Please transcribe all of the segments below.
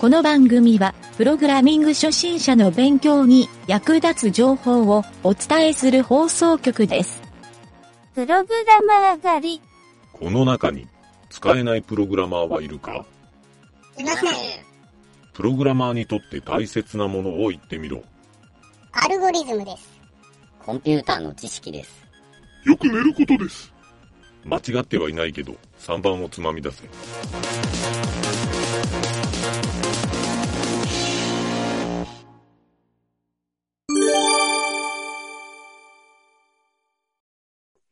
この番組は、プログラミング初心者の勉強に役立つ情報をお伝えする放送局です。プログラマー狩り。この中に使えないプログラマーはいるか？いません。プログラマーにとって大切なものを言ってみろ。アルゴリズムです。コンピューターの知識です。よく寝ることです。間違ってはいないけど、3番をつまみ出せ。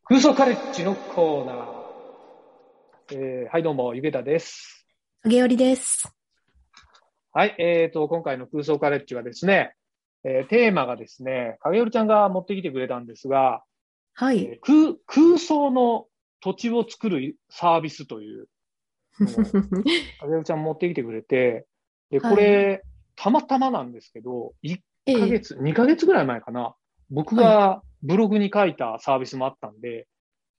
空想カレッジのコーナー。えーはい、どうも、ゆげたです。影織です。はい、えーと、今回の空想カレッジはですね、えーテーマがですね、影織ちゃんが持ってきてくれたんですが、えはい。ー空空想の土地を作るサービスという 影織ちゃん持ってきてくれて、で、これ、たまたまなんですけど、1えヶ月、2ヶ月ぐらい前かな、僕がブログに書いたサービスもあったんで、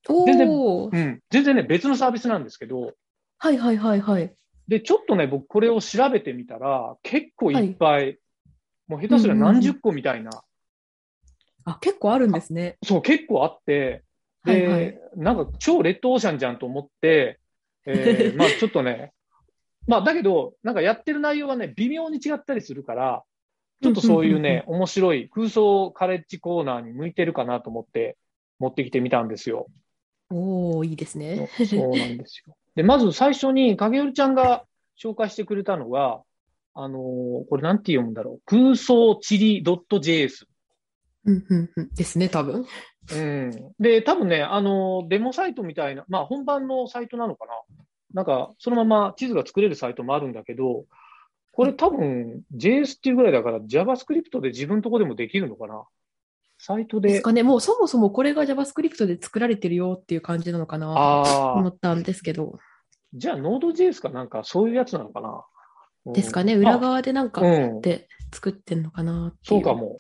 全然おー。うん、全然ね、別のサービスなんですけど、はいはいはいはい。で、ちょっとね、僕これを調べてみたら、結構いっぱい、もう下手すりゃ何十個みたいな、あ、結構あるんですね。そう、結構あって、で、はいはいなんか超レッドオーシャンじゃんと思って、えー まあちょっとね、まあだけど、なんかやってる内容はね、微妙に違ったりするから、ちょっとそういうね、面白い空想カレッジコーナーに向いてるかなと思って持ってきてみたんですよ。おー、いいですね。そうそうなんですよ。で、まず最初に影織ちゃんが紹介してくれたのが、あのーこれなんて読むんだろう。空想地理 .js。うんうんうん。ですね、多分。うん。で、多分ね、あのーデモサイトみたいな、まあ本番のサイトなのかな。なんか、そのまま地図が作れるサイトもあるんだけど、これ多分 JS っていうぐらいだから JavaScript で自分のとこでもできるのかな？サイトで。ですかね。もうそもそもこれが JavaScript で作られてるよっていう感じなのかなとああ、思ったんですけど。じゃあ Node.js かなんかそういうやつなのかな？うんですかね。裏側でなんかうん。で作ってんのかなっていそうか。も。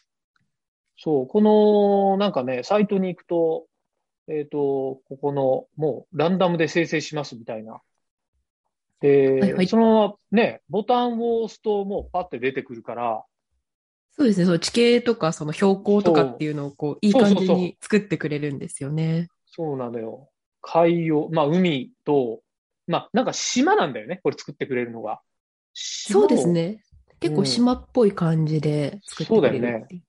そう、この、なんかね、サイトに行くと、えっ、と、ここの、もう、ランダムで生成しますみたいな。で、はいはいそのね、ボタンを押すと、もうパッて出てくるから、そうですね。その地形とかその標高とかっていうのをこう、いい感じそうそうそうに作ってくれるんですよね。そうなのよ。海洋、まあ、海と、まあ、なんか島なんだよね、これ作ってくれるのが。そうです。ね。結構島っぽい感じで作ってくれるっていう。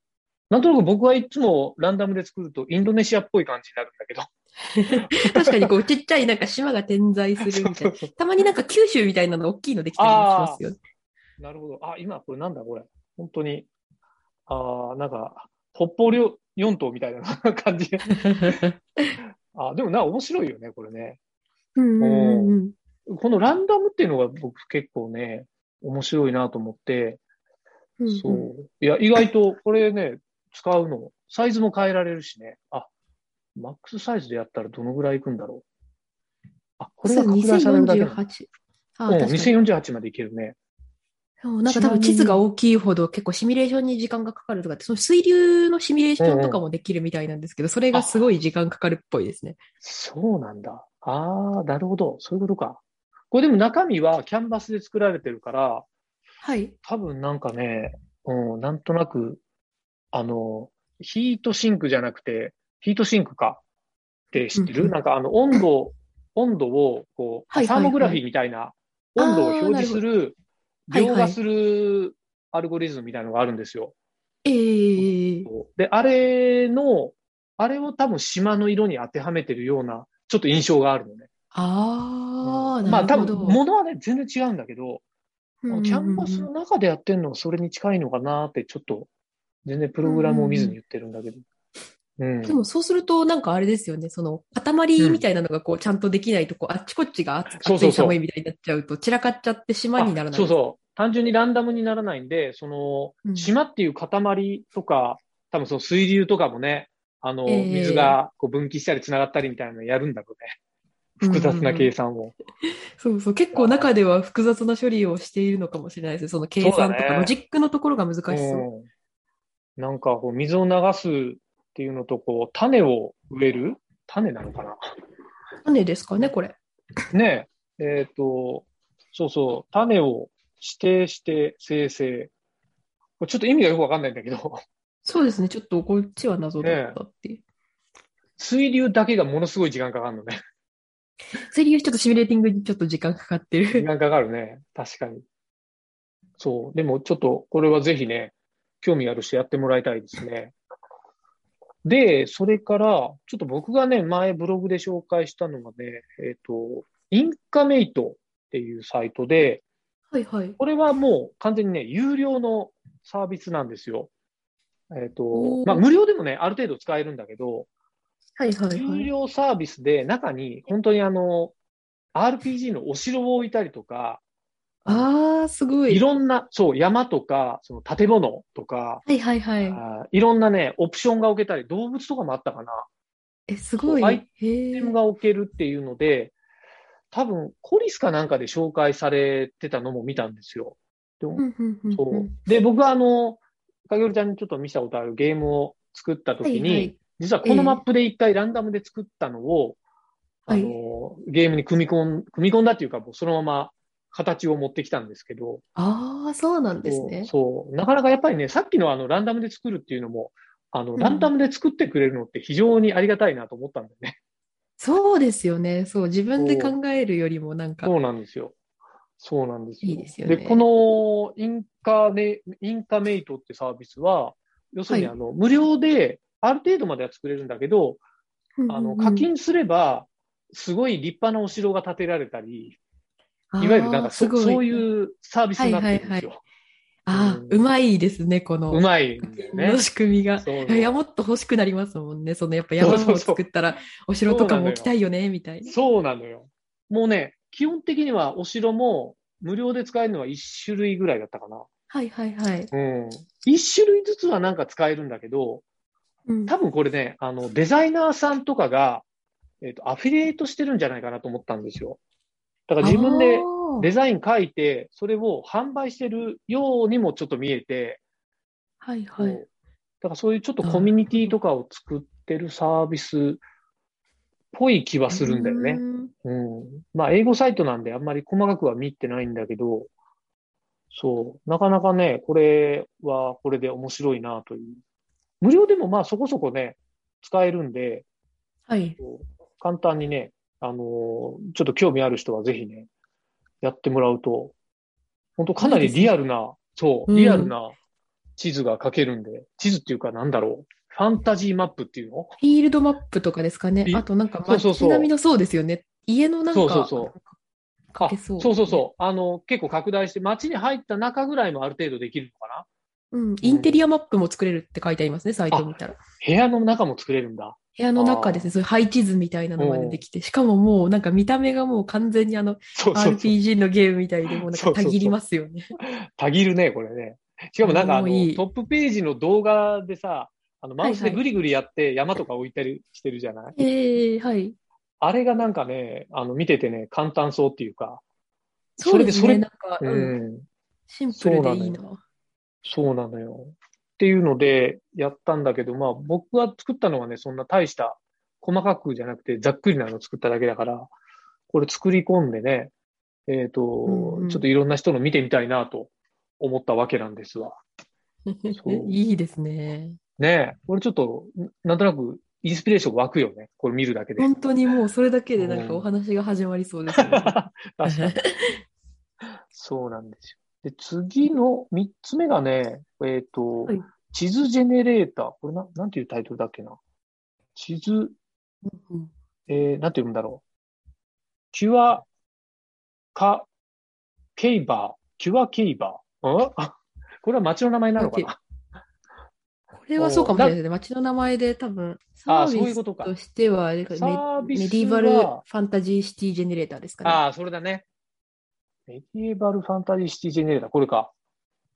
なんとなく僕はいつもランダムで作ると、インドネシアっぽい感じになるんだけど。確かにこう、ちっちゃいなんか島が点在するみたいな。たまになんか九州みたいなの大きいのできたりもしますよね。なるほど。あ、今これなんだこれ。本当に。ああ、なんか、北方領四島みたいな感じ。あでもな、面白いよね、これね。うんうんうんこのランダムっていうのが僕結構ね、面白いなと思って、うんうん。そう。いや、意外とこれね、使うの、サイズも変えられるしね。あ、マックスサイズでやったらどのぐらいいくんだろう？あ、これが拡大されるだけだ。2048。あうん、確かに。2048までいけるね。なんか多分地図が大きいほど結構シミュレーションに時間がかかるとかって、その水流のシミュレーションとかもできるみたいなんですけど、それがすごい時間かかるっぽいですね。そうなんだ。ああ、なるほど。そういうことか。これでも中身はキャンバスで作られてるから、はい。多分なんかね、うん、なんとなく、あの、ヒートシンクじゃなくて、ヒートシンクか？って知ってる、うんうんなんかあの、温度、温度を、こう、はいはいはいサーモグラフィーみたいな、温度を表示する、はいはい描画するアルゴリズムみたいなのがあるんですよ。えー、で、あれの、あれを多分島の色に当てはめてるような、ちょっと印象があるのね。ああ、まあ多分。物はね、全然違うんだけど、うんうんうんキャンバスの中でやってるのはそれに近いのかなって、ちょっと、全然プログラムを見ずに言ってるんだけど。うん。でもそうすると、なんかあれですよね、その塊みたいなのがこうちゃんとできないと、こう、あっちこっちが暑そうそうそう暑い寒いみたいになっちゃうと、散らかっちゃって島にならない。あそうそう。単純にランダムにならないんで、その、うん島っていう塊とか、多分その水流とかもね、あの、ええ水がこう分岐したり繋がったりみたいなのやるんだろうね。複雑な計算を。そうそう。結構中では複雑な処理をしているのかもしれないです。その計算とか、ロジックのところが難しそう。うんなんかこう水を流すっていうのと、こう、種を植える？種なのかな？種ですかね、これ。ねえ、えっ、と、そうそう、種を指定して生成。これちょっと意味がよくわかんないんだけど、そうですね。ちょっとこっちは謎だったっていう。水流だけがものすごい時間かかるのね。セリフちょっとシミュレーティングにちょっと時間かかってる。時間かかるね。確かに。そう。でもちょっと、これはぜひね、興味ある人やってもらいたいですね。で、それから、ちょっと僕がね、前ブログで紹介したのがね、えっ、と、インカメイトっていうサイトで、はいはい。これはもう完全にね、有料のサービスなんですよ。えっ、ーまあ、無料でもね、ある程度使えるんだけど、はいはいは有い。料サービスで中に本当にあの、RPG のお城を置いたりとか、ああ、すごい。いろんな、そう、山とか、その建物とか、はいはいはい。いろんなね、オプションが置けたり、動物とかもあったかな。え、すごい。アイテムが置けるっていうので、多分、コリスかなんかで紹介されてたのも見たんですよ。でそう。で、僕はあの、かげるちゃんにちょっと見せたことあるゲームを作った時に、はいはい実はこのマップで一回ランダムで作ったのを、はいあの、ゲームに組み込ん、組み込んだっていうか、もうそのまま形を持ってきたんですけど、ああ、そうなんですね。そうそう。なかなかやっぱりね、さっきのあの、ランダムで作るっていうのも、あの、うんランダムで作ってくれるのって非常にありがたいなと思ったんだよね。そうですよね。そう、自分で考えるよりもなんか、そうなんですよ。そうなんですよ。いいですよねで、このインカネ、インカメイトってサービスは、要するにはいあの、無料で、ある程度までは作れるんだけど、あの、課金すれば、すごい立派なお城が建てられたり、いわゆるなんかそそういうサービスになってるんですよ。ああ、うまいですね、このうまいね金の。仕組みが。そういや、もっと欲しくなりますもんね。そのやっぱ山を作ったらお城とかも置きたいよね、みたいな。そうなのよ。もうね、基本的にはお城も無料で使えるのは1種類ぐらいだったかな。はいはいはい。うん。1種類ずつはなんか使えるんだけど、うん多分これね、あの、デザイナーさんとかが、えっ、と、アフィリエイトしてるんじゃないかなと思ったんですよ。だから自分でデザイン書いて、それを販売してるようにもちょっと見えて、はいはい。だからそういうちょっとコミュニティとかを作ってるサービスっぽい気はするんだよね。うんうん。まあ、英語サイトなんであんまり細かくは見てないんだけど、そう。なかなかね、これはこれで面白いなという。無料でもまあそこそこね、使えるんで、はい。簡単にね、あのーちょっと興味ある人はぜひね、やってもらうと、本当かなりリアルな、そう、うんリアルな地図が書けるんで、地図っていうかなんだろう。ファンタジーマップっていうの？フィールドマップとかですかねい。あとなんかそうそうそう街並みのそうですよね。家のなんか、そうそうそう書けそう。そうそうそう。あの、結構拡大して、街に入った中ぐらいもある程度できるのかな？うん。インテリアマップも作れるって書いてありますね、サイトを見たら。部屋の中も作れるんだ。部屋の中ですね、そういう配置図みたいなのまでできて、しかももうなんか見た目がもう完全にあのそうそうそう。RPG のゲームみたいで、もうなんそうそうそうかたぎりますよね。たぎるね、これね。しかもなんかあの、トップページの動画でさ、あの、マウスはいはいでグリグリやって山とか置いたりしてるじゃない、ええはい。あれがなんかね、あの、見ててね、簡単そうっていうか、そうですね、それでなんか、ううんん、シンプルでいいそうな。そうなのよ。っていうので、やったんだけど、まあ、僕が作ったのはね、そんな大した、細かくじゃなくて、ざっくりなのを作っただけだから、これ作り込んでね、えっ、と、うんうんちょっといろんな人の見てみたいなと思ったわけなんですわ。いいですね。ねえ、これちょっと、なんとなく、インスピレーション湧くよね。これ見るだけで。本当にもうそれだけでなんうんかお話が始まりそうですよね。確かに。そうなんですよ。で、次の三つ目がね、えっ、と、はい地図ジェネレーター。これな、なんていうタイトルだっけな？地図、うんえー、なんて読むんだろう？キュア、カ、ケイバー、キュアケイバー。ん？あ これは街の名前なのかな？これはそうかもしれないですね。街の名前で多分、サあービスとしては、メサービスはメディバルファンタジーシティジェネレーターですかね。ああ、それだね。メディエバルファンタジーシティジェネレーター。これか。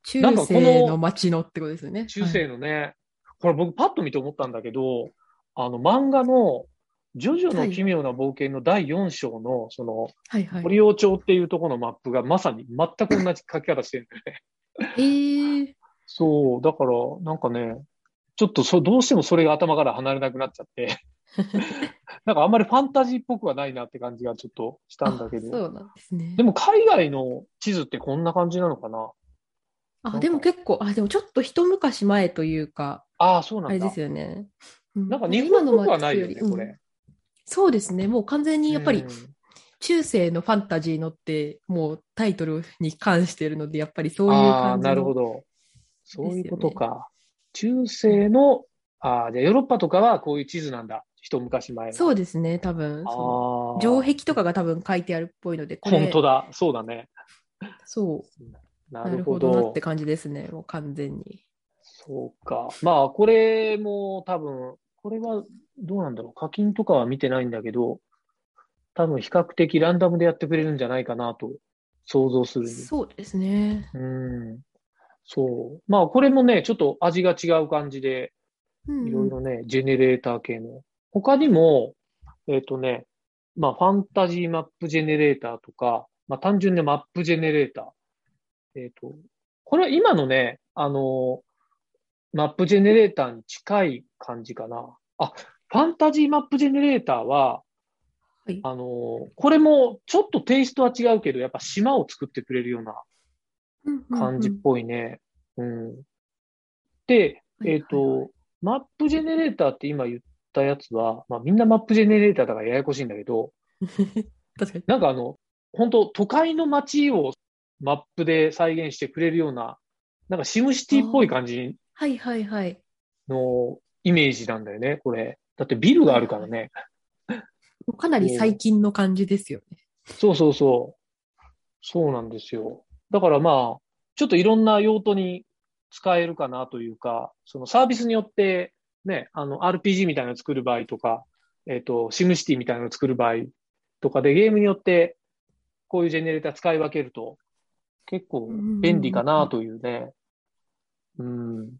中世の街のってことですよね。中世のね、これ僕パッと見て思ったんだけど、あの漫画のジョジョの奇妙な冒険の第4章の、その、はいはい。堀尾町っていうところのマップがまさに全く同じ書き方してるんだよね。えー、そう、だから、なんかね、ちょっとそどうしてもそれが頭から離れなくなっちゃって、なんかあんまりファンタジーっぽくはないなって感じがちょっとしたんだけあそど。うなんですねで。も海外の地図ってこんな感じなのかな？あ、でも結構、あ、でもちょっと一昔前というか、ああ、そうなんだ。あれですよね。うんなんか日本っぽくはないよね、これ。そうですね。もう完全にやっぱりうん中世のファンタジーのって、もうタイトルに関してるので、やっぱりそういうああ、感じなるほの。ど。そういうことか。中世の、ああ、じゃあヨーロッパとかはこういう地図なんだ。一昔前の。そうですね、多分。城壁とかが多分書いてあるっぽいので、本当だ。そうだね。そう、ななるるほど。なって感じですね、もう完全に。そうか。まあ、これも多分、これはどうなんだろう。課金とかは見てないんだけど、多分比較的ランダムでやってくれるんじゃないかなと想像するに。そうですね。うん。そう。まあ、これもね、ちょっと味が違う感じで、うんいろいろね、ジェネレーター系の。他にも、えっとね、まあ、ファンタジーマップジェネレーターとか、まあ、単純なマップジェネレーター。えっと、これは今のね、あの、マップジェネレーターに近い感じかな。あ、ファンタジーマップジェネレーターは、はいあの、これもちょっとテイストは違うけど、やっぱ島を作ってくれるような感じっぽいね。うん。で、はいはいえっと、マップジェネレーターって今言ったやつは、まあみんなマップジェネレーターだからややこしいんだけど、確かに。なんかあの、本当都会の街をマップで再現してくれるような、なんかシムシティっぽい感じはいはいはい。のイメージなんだよね、これ。だってビルがあるからね。かなり最近の感じですよね。そうそうそう。そうなんですよ。だからまあ、ちょっといろんな用途に使えるかなというか、そのサービスによって、ね、あの、RPG みたいなのを作る場合とか、えっ、と、シムシティみたいなのを作る場合とかで、ゲームによって、こういうジェネレーター使い分けると、結構便利かなというね。うん。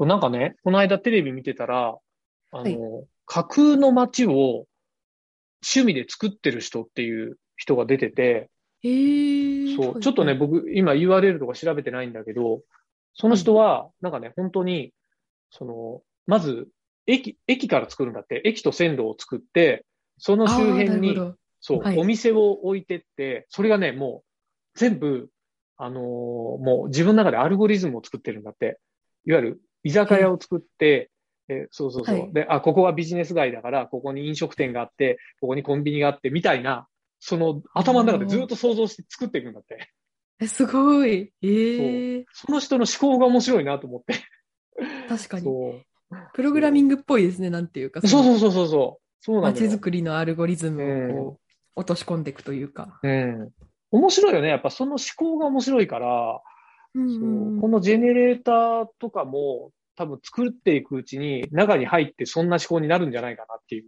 なんかね、この間テレビ見てたら、あの、はい。架空の街を趣味で作ってる人っていう人が出てて、へー。そう、ちょっとね、、僕、今 URL とか調べてないんだけど、その人は、なんかね、本当に、その、まず、駅、駅から作るんだって、駅と線路を作って、その周辺に、ど。そう、はいお店を置いてって、それがね、もう、全部、あのーもう自分の中でアルゴリズムを作ってるんだって。いわゆる、居酒屋を作って、えそうそうそう、はいで、あ、ここはビジネス街だから、ここに飲食店があって、ここにコンビニがあって、みたいな、その頭の中でずっと想像して作っていくんだって。え、すごい。ええその人の思考が面白いなと思って。確かに。そう。プログラミングっぽいですね、なんていうか。そうう。そうそうそうそう。そうなん。街づくりのアルゴリズムをこう落とし込んでいくというか。うん。面白いよね。やっぱその思考が面白いから、うんそうこのジェネレーターとかも多分作っていくうちに中に入ってそんな思考になるんじゃないかなっていう。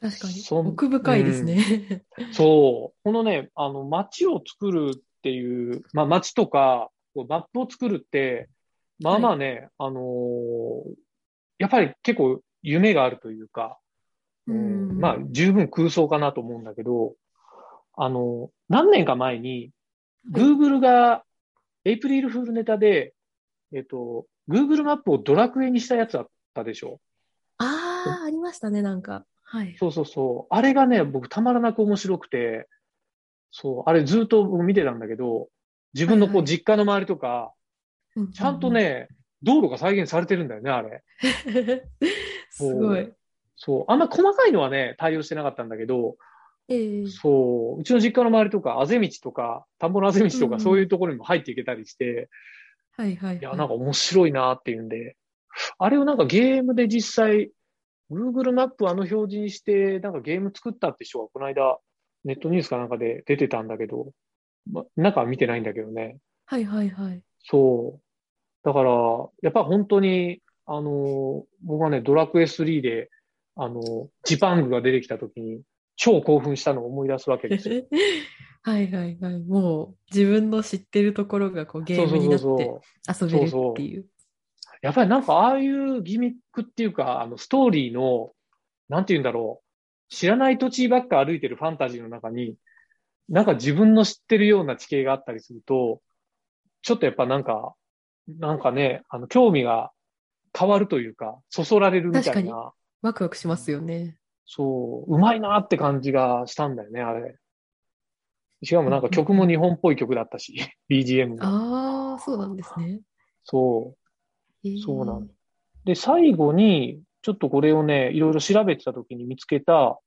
確かに。奥深いですね。そう。このね、あの街を作るっていう、まあ街とかマップを作るって、まあまあね、あのーやっぱり結構夢があるというか、うんまあ十分空想かなと思うんだけど、あの、何年か前に、Google がエイプリルフールネタで、えっと、Google マップをドラクエにしたやつあったでしょああ、ありましたね、なんか。はい。そうそうそう。あれがね、僕たまらなく面白くて、そう、あれずっと僕見てたんだけど、自分のこはいはいう実家の周りとか、ちゃんと。ね、道路が再現されてるんだよね、あれ。すごい。そう。あんま細かいのはね、対応してなかったんだけど、ええそう。うちの実家の周りとか、あぜ道とか、田んぼのあぜ道とか、うんそういうところにも入っていけたりして、はいはいはい。いや、なんか面白いなっていうんで、あれをなんかゲームで実際、Google マップあの表示にして、なんかゲーム作ったって人がこの間、ネットニュースかなんかで出てたんだけど、ま、中は見てないんだけどね。はいはいはい。そう。だから、やっぱ本当に、あの、僕はね、ドラクエ3で、あの、ジパングが出てきた時に、超興奮したのを思い出すわけですよ。は いはいはい。もう自分の知ってるところがこうゲームにな。って遊べるっていう。やっぱりなんかああいうギミックっていうか、あのストーリーの、なんて言うんだろう。知らない土地ばっか歩いてるファンタジーの中に、なんか自分の知ってるような地形があったりすると、ちょっとやっぱなんか、なんかね、あの、興味が変わるというか、そそられるみたい確な。ワクワクしますよね。そう、うまいなって感じがしたんだよね、あれ。しかもなんか曲も日本っぽい曲だったし、BGM が。ああ、そうなんですね。そう。へーそうなんで、最後に、ちょっとこれをね、いろいろ調べてた時に見つけた、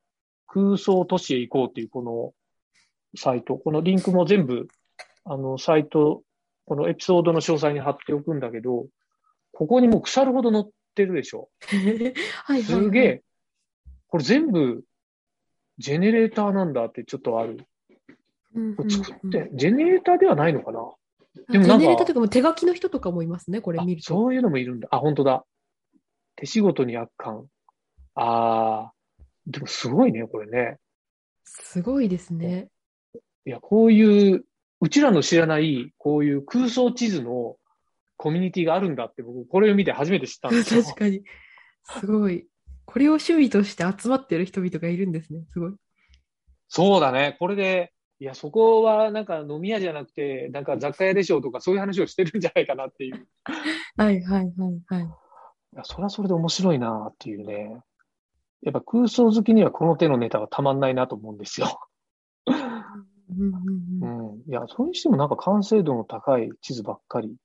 空想都市へ行こうっていうこのサイト。このリンクも全部、あの、サイト、このエピソードの詳細に貼っておくんだけど、ここにもう腐るほど載ってるでしょ。はいはい。すげえ。これ全部、ジェネレーターなんだってちょっとある。うんうんうん。作って、ジェネレーターではないのかなでもジなんかェネレーターとかも手書きの人とかもいますね、これあ見ると。そういうのもいるんだ。あ、本当だ。手仕事に圧巻。ああ、でもすごいね、これね。すごいですね。いや、こういう、うちらの知らない、こういう空想地図のコミュニティがあるんだって僕、これを見て初めて知ったんですよ。確かに。すごい。これを趣味として集まってる人々がいるんですね。すごい。そうだね。これで、いや、そこはなんか飲み屋じゃなくて、なんか雑貨屋でしょうとか、そういう話をしてるんじゃないかなっていう。い はいはいはいはい。や、それはそれで面白いなっていうね。やっぱ空想好きにはこの手のネタがたまんないなと思うんですよ。うん。いや、それにしてもなんか完成度の高い地図ばっかり。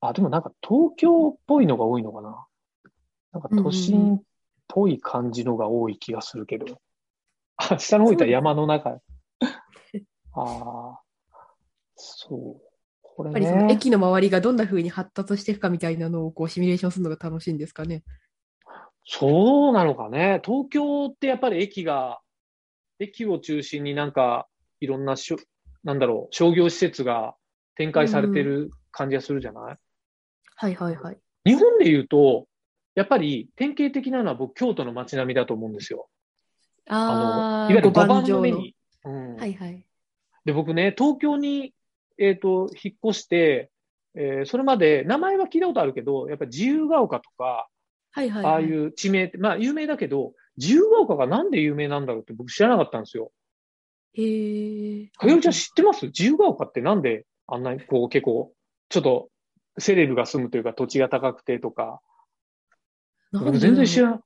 あ、でもなんか東京っぽいのが多いのかな。なんか都心っぽい感じのが多い気がするけど。あ、下の方いたら山の中。ああ、そう。これやっぱりそのね。駅の周りがどんな風に発達していくかみたいなのをこうシミュレーションするのが楽しいんですかね。そうなのかね。東京ってやっぱり駅が、駅を中心になんかいろんなしょ、なんだろう、商業施設が展開されてる感じがするじゃない、はいはいはい。日本で言うと、やっぱり典型的なのは僕、京都の街並みだと思うんですよ。あの、あいわゆる5五番のの目に。うんはいはい。で、僕ね、東京に、えっ、と、引っ越して、えーそれまで名前は聞いたことあるけど、やっぱり自由が丘とか、はいはい、ああいう地名って、まあ有名だけど、自由が丘がなんで有名なんだろうって僕知らなかったんですよ。へえ。かよりちゃん知ってます？自由が丘ってなんであんなにこう結構、ちょっとセレブが住むというか土地が高くてとか、僕なんで全然知らん。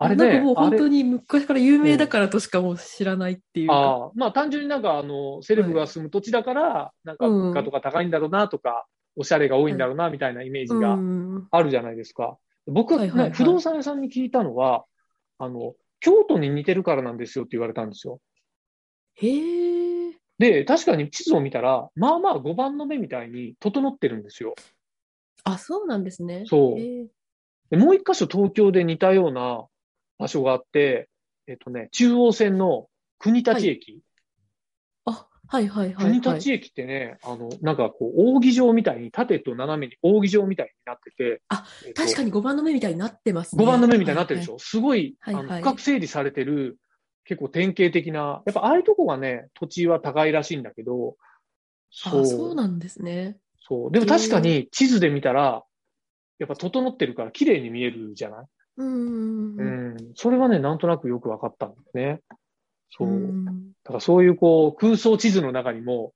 あれね、なんかもう本当に昔から有名だからとしかもう知らないっていうか。ああ、まあ単純になんかあの、セレブが住む土地だから、なんか物価とか高いんだろうなとか、おしゃれが多いんだろうなみたいなイメージうがん。あるじゃないですか。僕は不動産屋さんに聞いたのは、あの、京都に似てるからなんですよって言われたんですよ。へえ。で、確かに地図を見たら、まあまあ5番の目みたいに整ってるんですよ。あ、そうなんですね。そうもう一箇所東京で似たような場所があって、えっとね、中央線の国立駅。あ、はいはいはい、はい。国立駅ってね、あの、なんかこう、扇状みたいに、縦と斜めに扇状みたいになってて、あえっと確かに5番の目みたいになってますね。5番の目みたいになってるでしょ？ょ、すごい、はいはいあの深く整理されてる、結構典型的な、やっぱああいうとこがね、土地は高いらしいんだけど、あ、そうなんですね。そう。でも確かに地図で見たら、やっぱ整ってるから綺麗に見えるじゃない？うん。それはね、なんとなくよく分かったんだよね。そうう。んだからそういうこう、空想地図の中にも、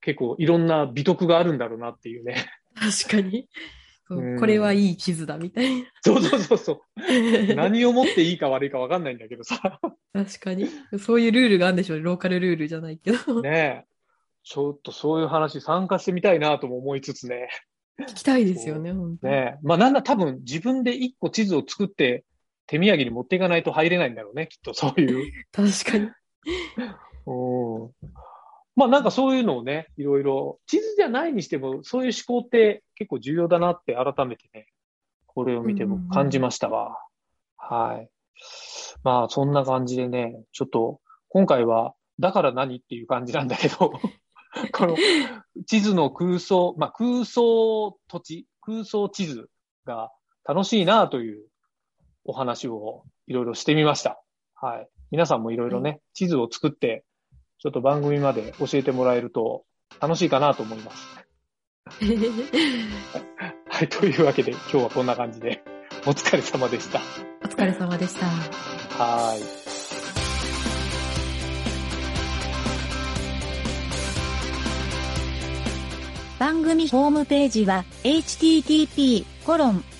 結構いろんな美徳があるんだろうなっていうね。確かに。これはいい地図だみたいそうそうそうそう。な。何をもっていいか悪いか分かんないんだけどさ。確かに。そういうルールがあるんでしょうね。ローカルルールじゃないけど。ねえ。ちょっとそういう話参加してみたいなとも思いつつね。聞きたいですよね、本当に。ねえ。まあなんだ多分自分で一個地図を作って手土産に持っていかないと入れないんだろうね。きっとそういう。確かに。うん。まあなんかそういうのをね、いろいろ、地図じゃないにしても、そういう思考って結構重要だなって改めてね、これを見ても感じましたわ。はい。まあそんな感じでね、ちょっと今回は、だから何っていう感じなんだけど、この地図の空想、まあ空想土地、空想地図が楽しいなというお話をいろいろしてみました。はい。皆さんもいろいろね、地図を作って、ちょっと番組まで教えてもらえると楽しいかなと思います。はい。というわけで今日はこんな感じでお疲れ様でした。お疲れ様でした。はい。番組ホームページは http://